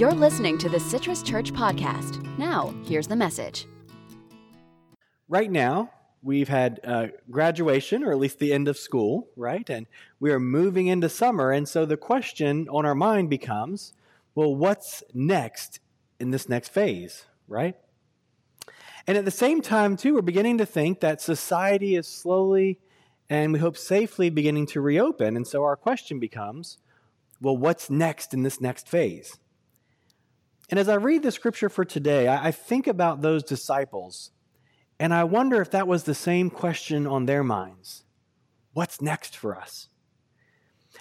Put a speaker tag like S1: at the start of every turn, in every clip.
S1: You're listening to the Citrus Church Podcast. Now, here's the message.
S2: Right now, we've had uh, graduation, or at least the end of school, right? And we are moving into summer. And so the question on our mind becomes well, what's next in this next phase, right? And at the same time, too, we're beginning to think that society is slowly and we hope safely beginning to reopen. And so our question becomes well, what's next in this next phase? And as I read the scripture for today, I think about those disciples and I wonder if that was the same question on their minds. What's next for us?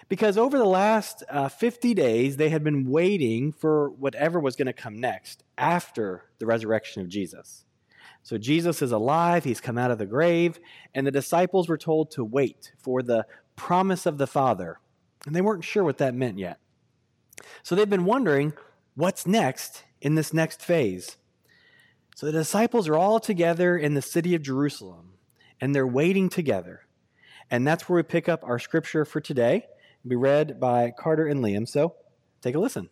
S2: Because over the last uh, 50 days, they had been waiting for whatever was going to come next after the resurrection of Jesus. So Jesus is alive, he's come out of the grave, and the disciples were told to wait for the promise of the Father. And they weren't sure what that meant yet. So they've been wondering what's next in this next phase. So the disciples are all together in the city of Jerusalem, and they're waiting together. And that's where we pick up our scripture for today. It'll be read by Carter and Liam. So take a listen.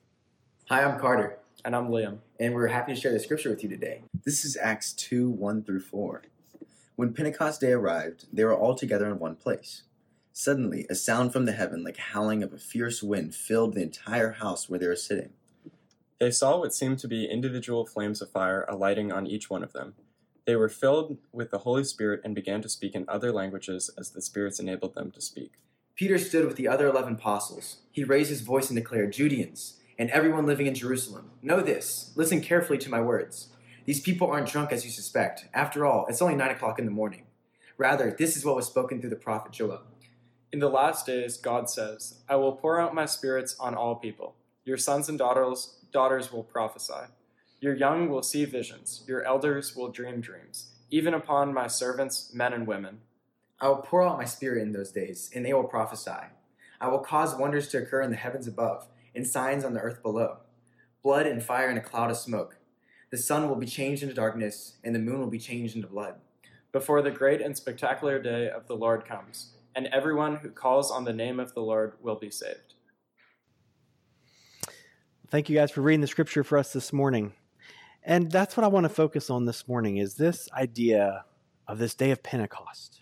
S3: Hi, I'm Carter.
S4: And I'm Liam.
S3: And we're happy to share the scripture with you today.
S5: This is Acts 2 1 through 4. When Pentecost Day arrived, they were all together in one place. Suddenly, a sound from the heaven, like howling of a fierce wind, filled the entire house where they were sitting.
S4: They saw what seemed to be individual flames of fire alighting on each one of them. They were filled with the Holy Spirit and began to speak in other languages as the spirits enabled them to speak.
S3: Peter stood with the other eleven apostles. He raised his voice and declared, Judeans, and everyone living in Jerusalem, know this. Listen carefully to my words. These people aren't drunk as you suspect. After all, it's only nine o'clock in the morning. Rather, this is what was spoken through the prophet Joel.
S4: In the last days, God says, I will pour out my spirits on all people. Your sons and daughters daughters will prophesy. Your young will see visions, your elders will dream dreams, even upon my servants, men and women.
S3: I will pour out my spirit in those days, and they will prophesy. I will cause wonders to occur in the heavens above, and signs on the earth below blood and fire and a cloud of smoke. The sun will be changed into darkness, and the moon will be changed into blood.
S4: Before the great and spectacular day of the Lord comes, and everyone who calls on the name of the Lord will be saved.
S2: Thank you guys for reading the scripture for us this morning. And that's what I want to focus on this morning is this idea of this day of Pentecost.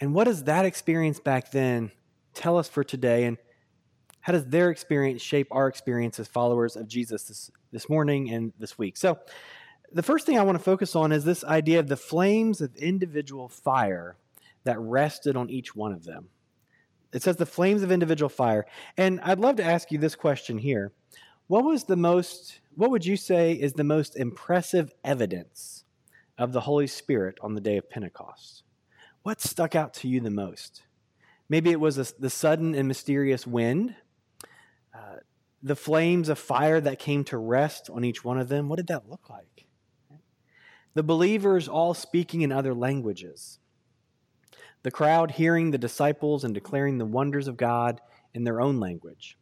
S2: And what does that experience back then tell us for today? And how does their experience shape our experience as followers of Jesus this, this morning and this week? So, the first thing I want to focus on is this idea of the flames of individual fire that rested on each one of them. It says the flames of individual fire. And I'd love to ask you this question here what was the most, what would you say is the most impressive evidence of the Holy Spirit on the day of Pentecost? What stuck out to you the most? Maybe it was a, the sudden and mysterious wind, uh, the flames of fire that came to rest on each one of them. What did that look like? The believers all speaking in other languages. The crowd hearing the disciples and declaring the wonders of God in their own language.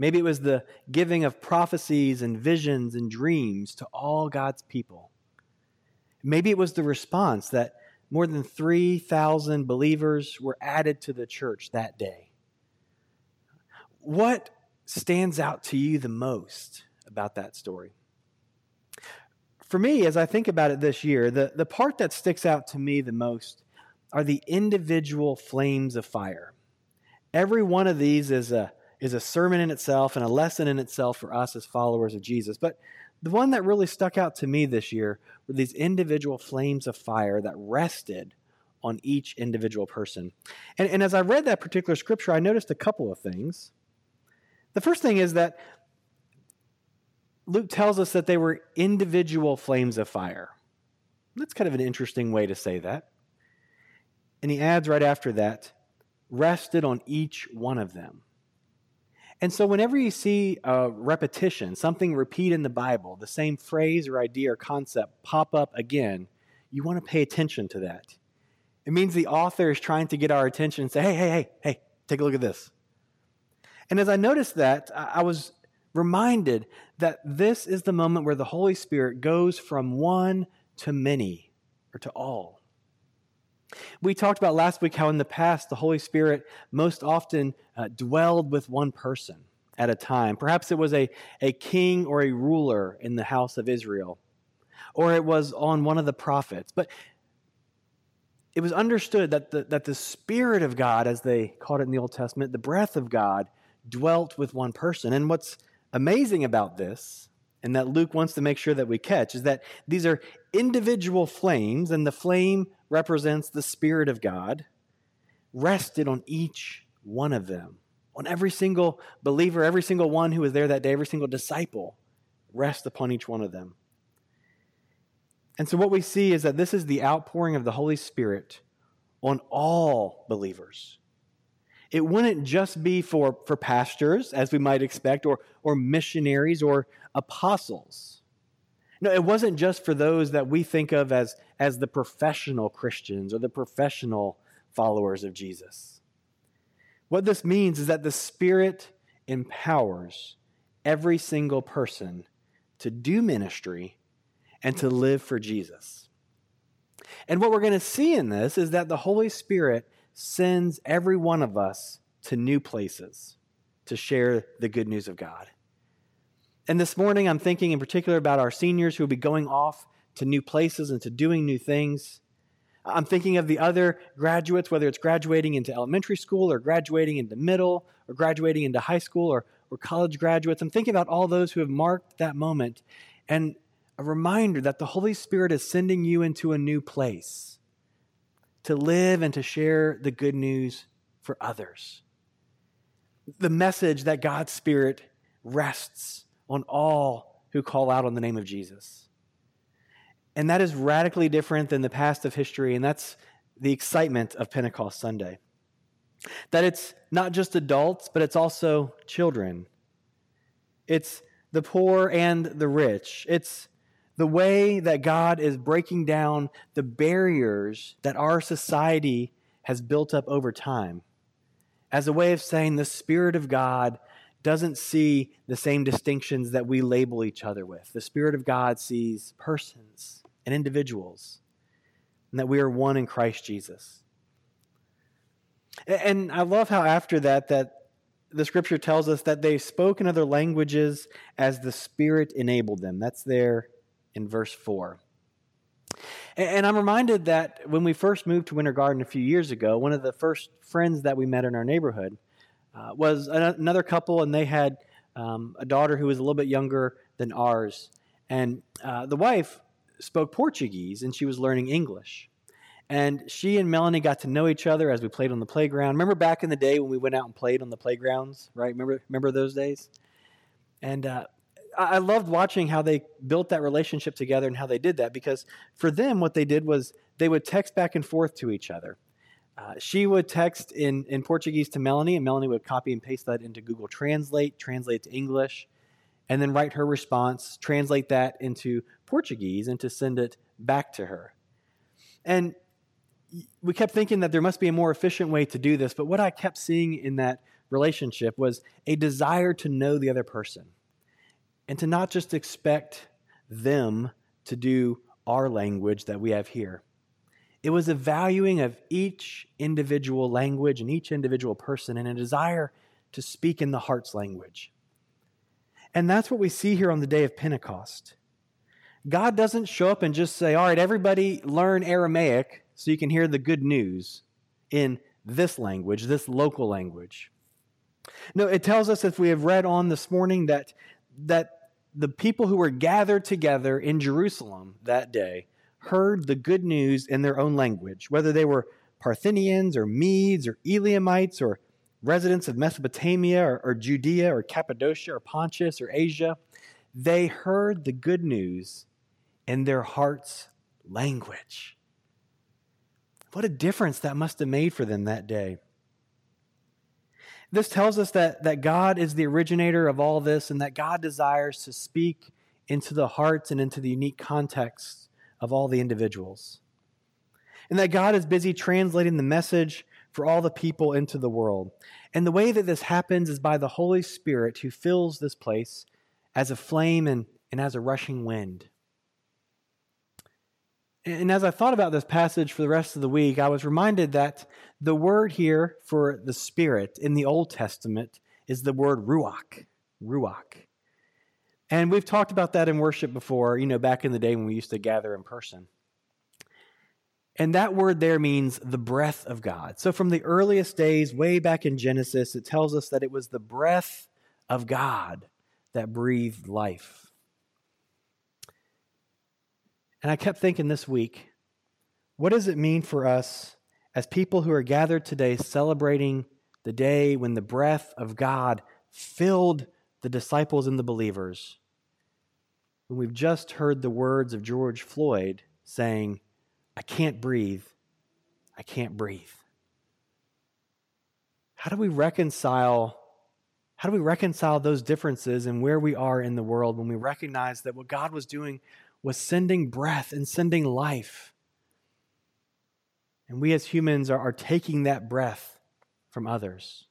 S2: Maybe it was the giving of prophecies and visions and dreams to all God's people. Maybe it was the response that more than 3,000 believers were added to the church that day. What stands out to you the most about that story? For me, as I think about it this year, the, the part that sticks out to me the most are the individual flames of fire. Every one of these is a is a sermon in itself and a lesson in itself for us as followers of Jesus. But the one that really stuck out to me this year were these individual flames of fire that rested on each individual person. And, and as I read that particular scripture, I noticed a couple of things. The first thing is that Luke tells us that they were individual flames of fire. That's kind of an interesting way to say that. And he adds right after that, rested on each one of them. And so, whenever you see a repetition, something repeat in the Bible, the same phrase or idea or concept pop up again, you want to pay attention to that. It means the author is trying to get our attention and say, hey, hey, hey, hey, take a look at this. And as I noticed that, I was reminded that this is the moment where the Holy Spirit goes from one to many or to all. We talked about last week how in the past the Holy Spirit most often uh, dwelled with one person at a time. Perhaps it was a, a king or a ruler in the house of Israel, or it was on one of the prophets. But it was understood that the, that the Spirit of God, as they called it in the Old Testament, the breath of God, dwelt with one person. And what's amazing about this, and that Luke wants to make sure that we catch, is that these are individual flames, and the flame represents the Spirit of God, rested on each one of them. On every single believer, every single one who was there that day, every single disciple, rest upon each one of them. And so, what we see is that this is the outpouring of the Holy Spirit on all believers. It wouldn't just be for, for pastors, as we might expect, or, or missionaries or apostles. No, it wasn't just for those that we think of as, as the professional Christians or the professional followers of Jesus. What this means is that the Spirit empowers every single person to do ministry and to live for Jesus. And what we're going to see in this is that the Holy Spirit sends every one of us to new places to share the good news of God. And this morning, I'm thinking in particular about our seniors who will be going off to new places and to doing new things. I'm thinking of the other graduates, whether it's graduating into elementary school or graduating into middle or graduating into high school or, or college graduates. I'm thinking about all those who have marked that moment. And a reminder that the Holy Spirit is sending you into a new place to live and to share the good news for others. The message that God's Spirit rests on all who call out on the name of Jesus. And that is radically different than the past of history, and that's the excitement of Pentecost Sunday. That it's not just adults, but it's also children. It's the poor and the rich. It's the way that God is breaking down the barriers that our society has built up over time as a way of saying the Spirit of God doesn't see the same distinctions that we label each other with. The Spirit of God sees persons and individuals, and that we are one in Christ Jesus. And I love how after that, that the scripture tells us that they spoke in other languages as the Spirit enabled them. That's there in verse 4. And I'm reminded that when we first moved to Winter Garden a few years ago, one of the first friends that we met in our neighborhood uh, was another couple, and they had um, a daughter who was a little bit younger than ours. And uh, the wife spoke Portuguese, and she was learning English. And she and Melanie got to know each other as we played on the playground. Remember back in the day when we went out and played on the playgrounds, right? Remember, remember those days? And uh, I loved watching how they built that relationship together and how they did that because for them, what they did was they would text back and forth to each other. Uh, she would text in, in Portuguese to Melanie, and Melanie would copy and paste that into Google Translate, translate to English, and then write her response, translate that into Portuguese, and to send it back to her. And we kept thinking that there must be a more efficient way to do this, but what I kept seeing in that relationship was a desire to know the other person and to not just expect them to do our language that we have here. It was a valuing of each individual language and each individual person and a desire to speak in the heart's language. And that's what we see here on the day of Pentecost. God doesn't show up and just say, All right, everybody learn Aramaic so you can hear the good news in this language, this local language. No, it tells us, if we have read on this morning, that, that the people who were gathered together in Jerusalem that day heard the good news in their own language, whether they were Parthians or Medes or Elamites or residents of Mesopotamia or, or, Judea or Cappadocia or Pontus or Asia. They heard the good news in their heart's language. What a difference that must have made for them that day. This tells us that, that God is the originator of all this and that God desires to speak into the hearts and into the unique context of all the individuals. And that God is busy translating the message for all the people into the world. And the way that this happens is by the Holy Spirit who fills this place as a flame and, and as a rushing wind. And as I thought about this passage for the rest of the week, I was reminded that the word here for the Spirit in the Old Testament is the word ruach. ruach. And we've talked about that in worship before, you know, back in the day when we used to gather in person. And that word there means the breath of God. So from the earliest days, way back in Genesis, it tells us that it was the breath of God that breathed life. And I kept thinking this week, what does it mean for us as people who are gathered today celebrating the day when the breath of God filled the disciples and the believers? When we've just heard the words of George Floyd saying, I can't breathe, I can't breathe. How do we reconcile how do we reconcile those differences and where we are in the world when we recognize that what God was doing was sending breath and sending life? And we as humans are, are taking that breath from others.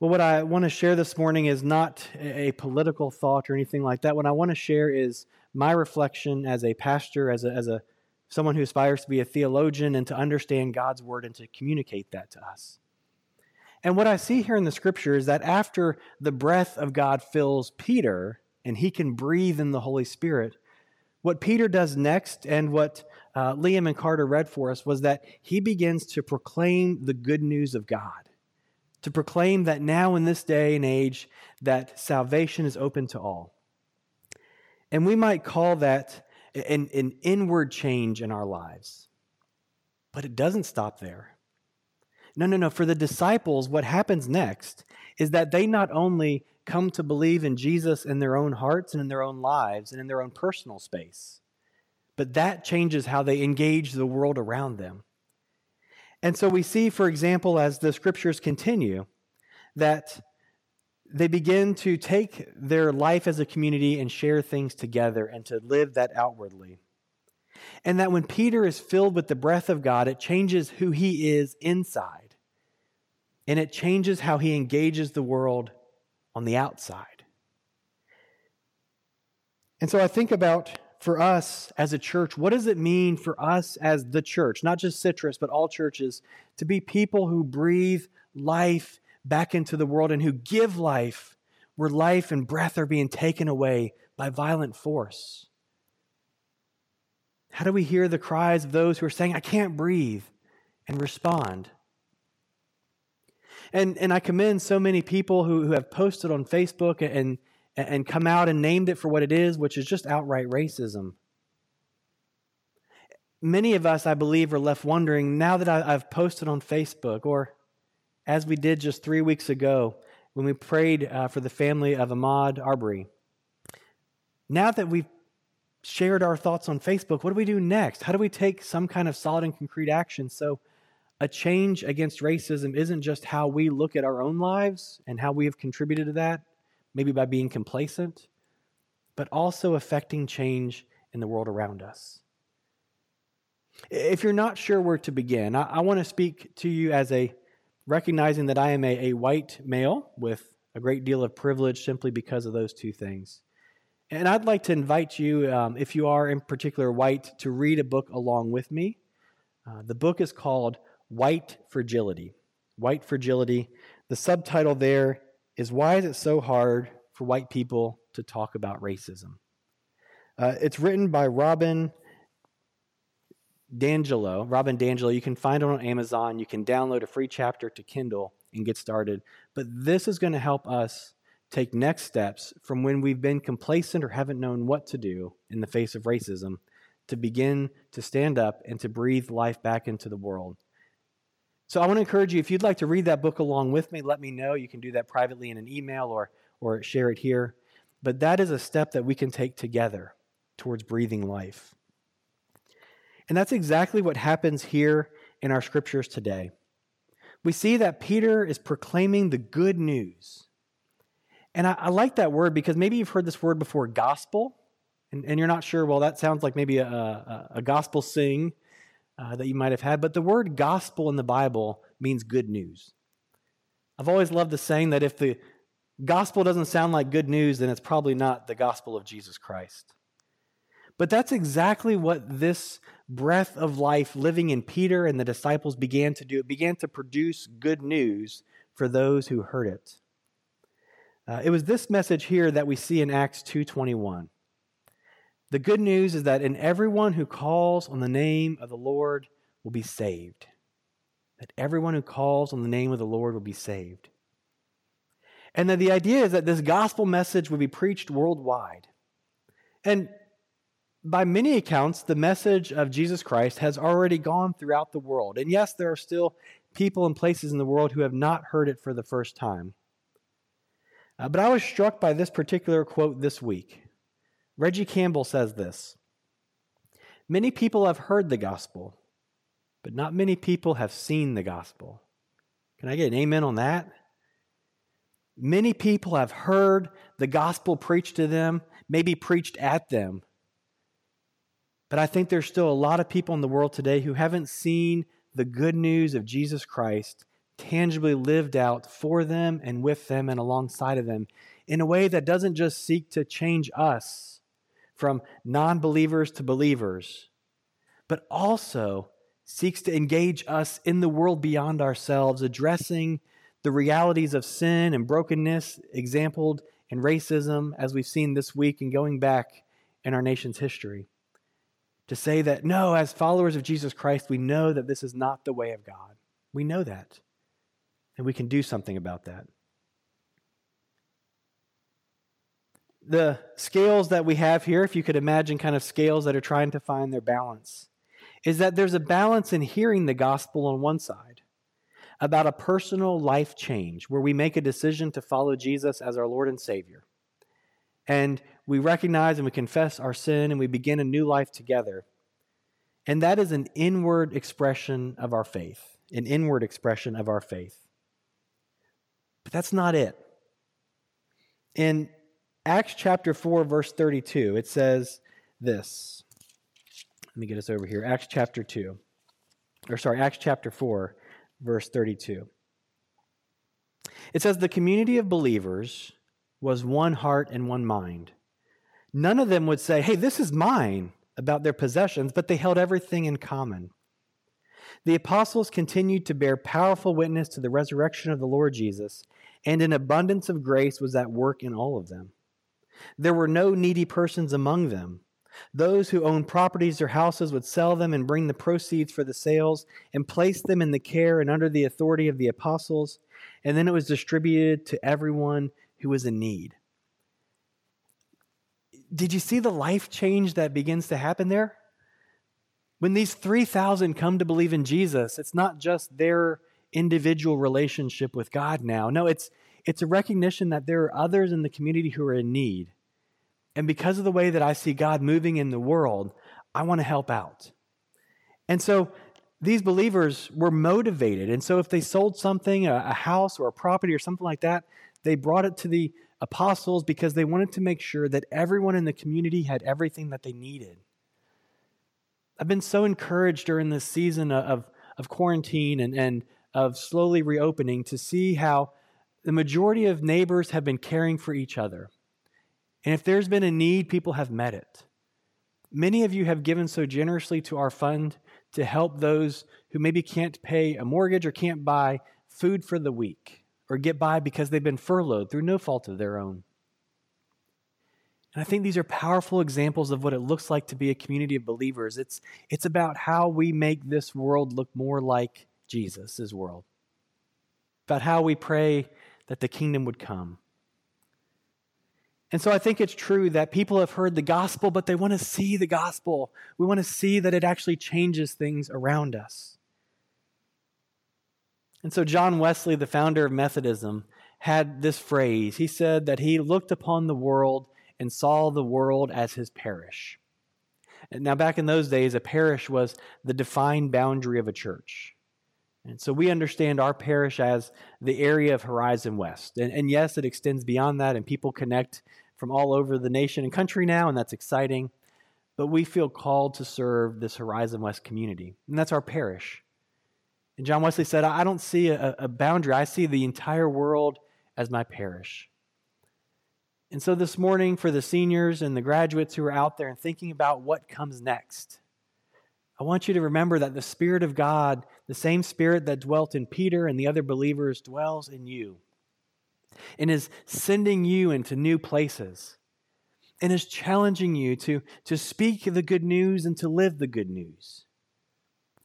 S2: Well, what I want to share this morning is not a political thought or anything like that. What I want to share is my reflection as a pastor, as a, as a someone who aspires to be a theologian and to understand God's word and to communicate that to us. And what I see here in the scripture is that after the breath of God fills Peter and he can breathe in the Holy Spirit, what Peter does next and what uh, Liam and Carter read for us was that he begins to proclaim the good news of God, to proclaim that now in this day and age that salvation is open to all. And we might call that an, an inward change in our lives. But it doesn't stop there. No, no, no. For the disciples, what happens next is that they not only come to believe in Jesus in their own hearts and in their own lives and in their own personal space, but that changes how they engage the world around them. And so we see, for example, as the scriptures continue, that they begin to take their life as a community and share things together and to live that outwardly. And that when Peter is filled with the breath of God, it changes who he is inside and it changes how he engages the world on the outside. And so I think about for us as a church, what does it mean for us as the church, not just Citrus, but all churches, to be people who breathe life back into the world and who give life where life and breath are being taken away by violent force? How do we hear the cries of those who are saying, I can't breathe, and respond? And, and I commend so many people who, who have posted on Facebook and, and come out and named it for what it is, which is just outright racism. Many of us, I believe, are left wondering now that I, I've posted on Facebook, or as we did just three weeks ago when we prayed uh, for the family of Ahmaud Arbery. Now that we've shared our thoughts on Facebook, what do we do next? How do we take some kind of solid and concrete action so a change against racism isn't just how we look at our own lives and how we have contributed to that, maybe by being complacent, but also affecting change in the world around us. If you're not sure where to begin, I, I want to speak to you as a recognizing that I am a, a white male with a great deal of privilege simply because of those two things. And I'd like to invite you, um, if you are in particular white, to read a book along with me. Uh, the book is called White Fragility. White Fragility. The subtitle there is Why is it so hard for white people to talk about racism? Uh, it's written by Robin DiAngelo. Robin DiAngelo. You can find it on Amazon. You can download a free chapter to Kindle and get started. But this is going to help us take next steps from when we've been complacent or haven't known what to do in the face of racism to begin to stand up and to breathe life back into the world. So I want to encourage you, if you'd like to read that book along with me, let me know. You can do that privately in an email or, or share it here. But that is a step that we can take together towards breathing life. And that's exactly what happens here in our scriptures today. We see that Peter is proclaiming the good news. And I, I like that word because maybe you've heard this word before, gospel, and, and you're not sure, well, that sounds like maybe a, a, a gospel sing uh, that you might have had, but the word gospel in the Bible means good news. I've always loved the saying that if the gospel doesn't sound like good news, then it's probably not the gospel of Jesus Christ. But that's exactly what this breath of life living in Peter and the disciples began to do. It began to produce good news for those who heard it. Uh, it was this message here that we see in Acts 2:21. The good news is that in everyone who calls on the name of the Lord will be saved. That everyone who calls on the name of the Lord will be saved. And that the idea is that this gospel message will be preached worldwide. And by many accounts, the message of Jesus Christ has already gone throughout the world. And yes, there are still people and places in the world who have not heard it for the first time. Uh, but I was struck by this particular quote this week. Reggie Campbell says this Many people have heard the gospel, but not many people have seen the gospel. Can I get an amen on that? Many people have heard the gospel preached to them, maybe preached at them. But I think there's still a lot of people in the world today who haven't seen the good news of Jesus Christ tangibly lived out for them and with them and alongside of them in a way that doesn't just seek to change us from non believers to believers, but also seeks to engage us in the world beyond ourselves, addressing the realities of sin and brokenness exampled in racism, as we've seen this week and going back in our nation's history. To say that, no, as followers of Jesus Christ, we know that this is not the way of God. We know that. And we can do something about that. The scales that we have here, if you could imagine kind of scales that are trying to find their balance, is that there's a balance in hearing the gospel on one side about a personal life change where we make a decision to follow Jesus as our Lord and Savior. And we recognize and we confess our sin and we begin a new life together. And that is an inward expression of our faith, an inward expression of our faith. But that's not it. In Acts chapter 4, verse 32, it says this. Let me get us over here. Acts chapter 2. Or sorry, Acts chapter 4, verse 32. It says, The community of believers was one heart and one mind. None of them would say, Hey, this is mine about their possessions, but they held everything in common. The apostles continued to bear powerful witness to the resurrection of the Lord Jesus, and an abundance of grace was at work in all of them. There were no needy persons among them. Those who owned properties or houses would sell them and bring the proceeds for the sales and place them in the care and under the authority of the apostles, and then it was distributed to everyone who was in need. Did you see the life change that begins to happen there? When these 3,000 come to believe in Jesus, it's not just their individual relationship with God now. No, it's, it's a recognition that there are others in the community who are in need. And because of the way that I see God moving in the world, I want to help out. And so these believers were motivated. And so if they sold something, a, house or a property or something like that, they brought it to the apostles because they wanted to make sure that everyone in the community had everything that they needed. I've been so encouraged during this season of, of quarantine and, and of slowly reopening to see how the majority of neighbors have been caring for each other. And if there's been a need, people have met it. Many of you have given so generously to our fund to help those who maybe can't pay a mortgage or can't buy food for the week or get by because they've been furloughed through no fault of their own. And I think these are powerful examples of what it looks like to be a community of believers. It's, it's about how we make this world look more like Jesus' world, about how we pray that the kingdom would come. And so I think it's true that people have heard the gospel, but they want to see the gospel. We want to see that it actually changes things around us. And so, John Wesley, the founder of Methodism, had this phrase. He said that he looked upon the world and saw the world as his parish. Now, back in those days, a parish was the defined boundary of a church. And so we understand our parish as the area of Horizon West. And, and yes, it extends beyond that, and people connect from all over the nation and country now, and that's exciting. But we feel called to serve this Horizon West community, and that's our parish. And John Wesley said, I don't see a, a boundary, I see the entire world as my parish. And so this morning, for the seniors and the graduates who are out there and thinking about what comes next, I want you to remember that the Spirit of God, the same Spirit that dwelt in Peter and the other believers, dwells in you and is sending you into new places and is challenging you to, to speak the good news and to live the good news.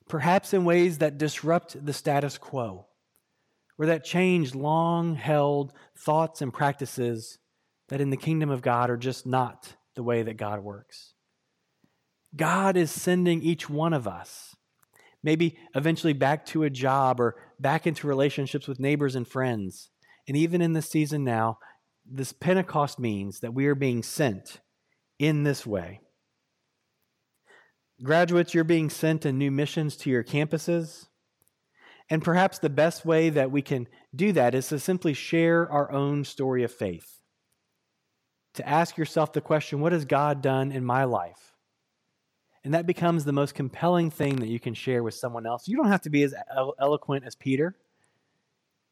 S2: Perhaps in ways that disrupt the status quo, or that change long held thoughts and practices that in the kingdom of God are just not the way that God works. God is sending each one of us, maybe eventually back to a job or back into relationships with neighbors and friends. And even in this season now, this Pentecost means that we are being sent in this way. Graduates, you're being sent in new missions to your campuses. And perhaps the best way that we can do that is to simply share our own story of faith. To ask yourself the question, what has God done in my life? And that becomes the most compelling thing that you can share with someone else. You don't have to be as eloquent as Peter.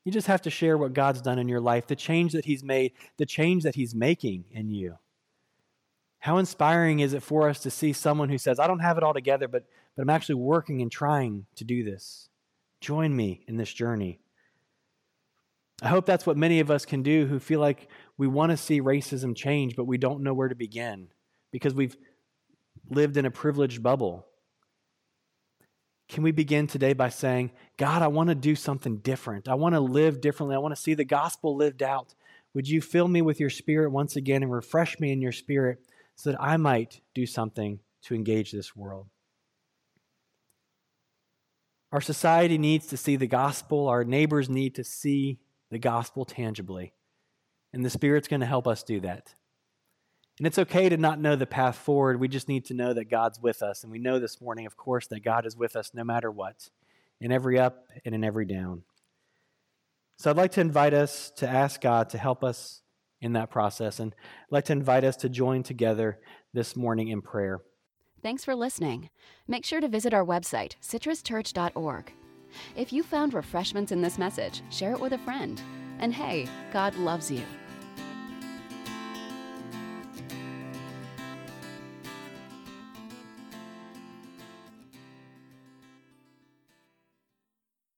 S2: You just have to share what God's done in your life, the change that He's made, the change that He's making in you. How inspiring is it for us to see someone who says, I don't have it all together, but, but I'm actually working and trying to do this? Join me in this journey. I hope that's what many of us can do who feel like we want to see racism change, but we don't know where to begin because we've lived in a privileged bubble. Can we begin today by saying, God, I want to do something different. I want to live differently. I want to see the gospel lived out. Would you fill me with your spirit once again and refresh me in your spirit so that I might do something to engage this world? Our society needs to see the gospel. Our neighbors need to see the gospel tangibly. And the Spirit's going to help us do that. And it's okay to not know the path forward. We just need to know that God's with us. And we know this morning, of course, that God is with us no matter what, in every up and in every down. So I'd like to invite us to ask God to help us in that process. And I'd like to invite us to join together this morning in prayer.
S1: Thanks for listening. Make sure to visit our website, citruschurch.org. If you found refreshments in this message, share it with a friend. And hey, God loves you.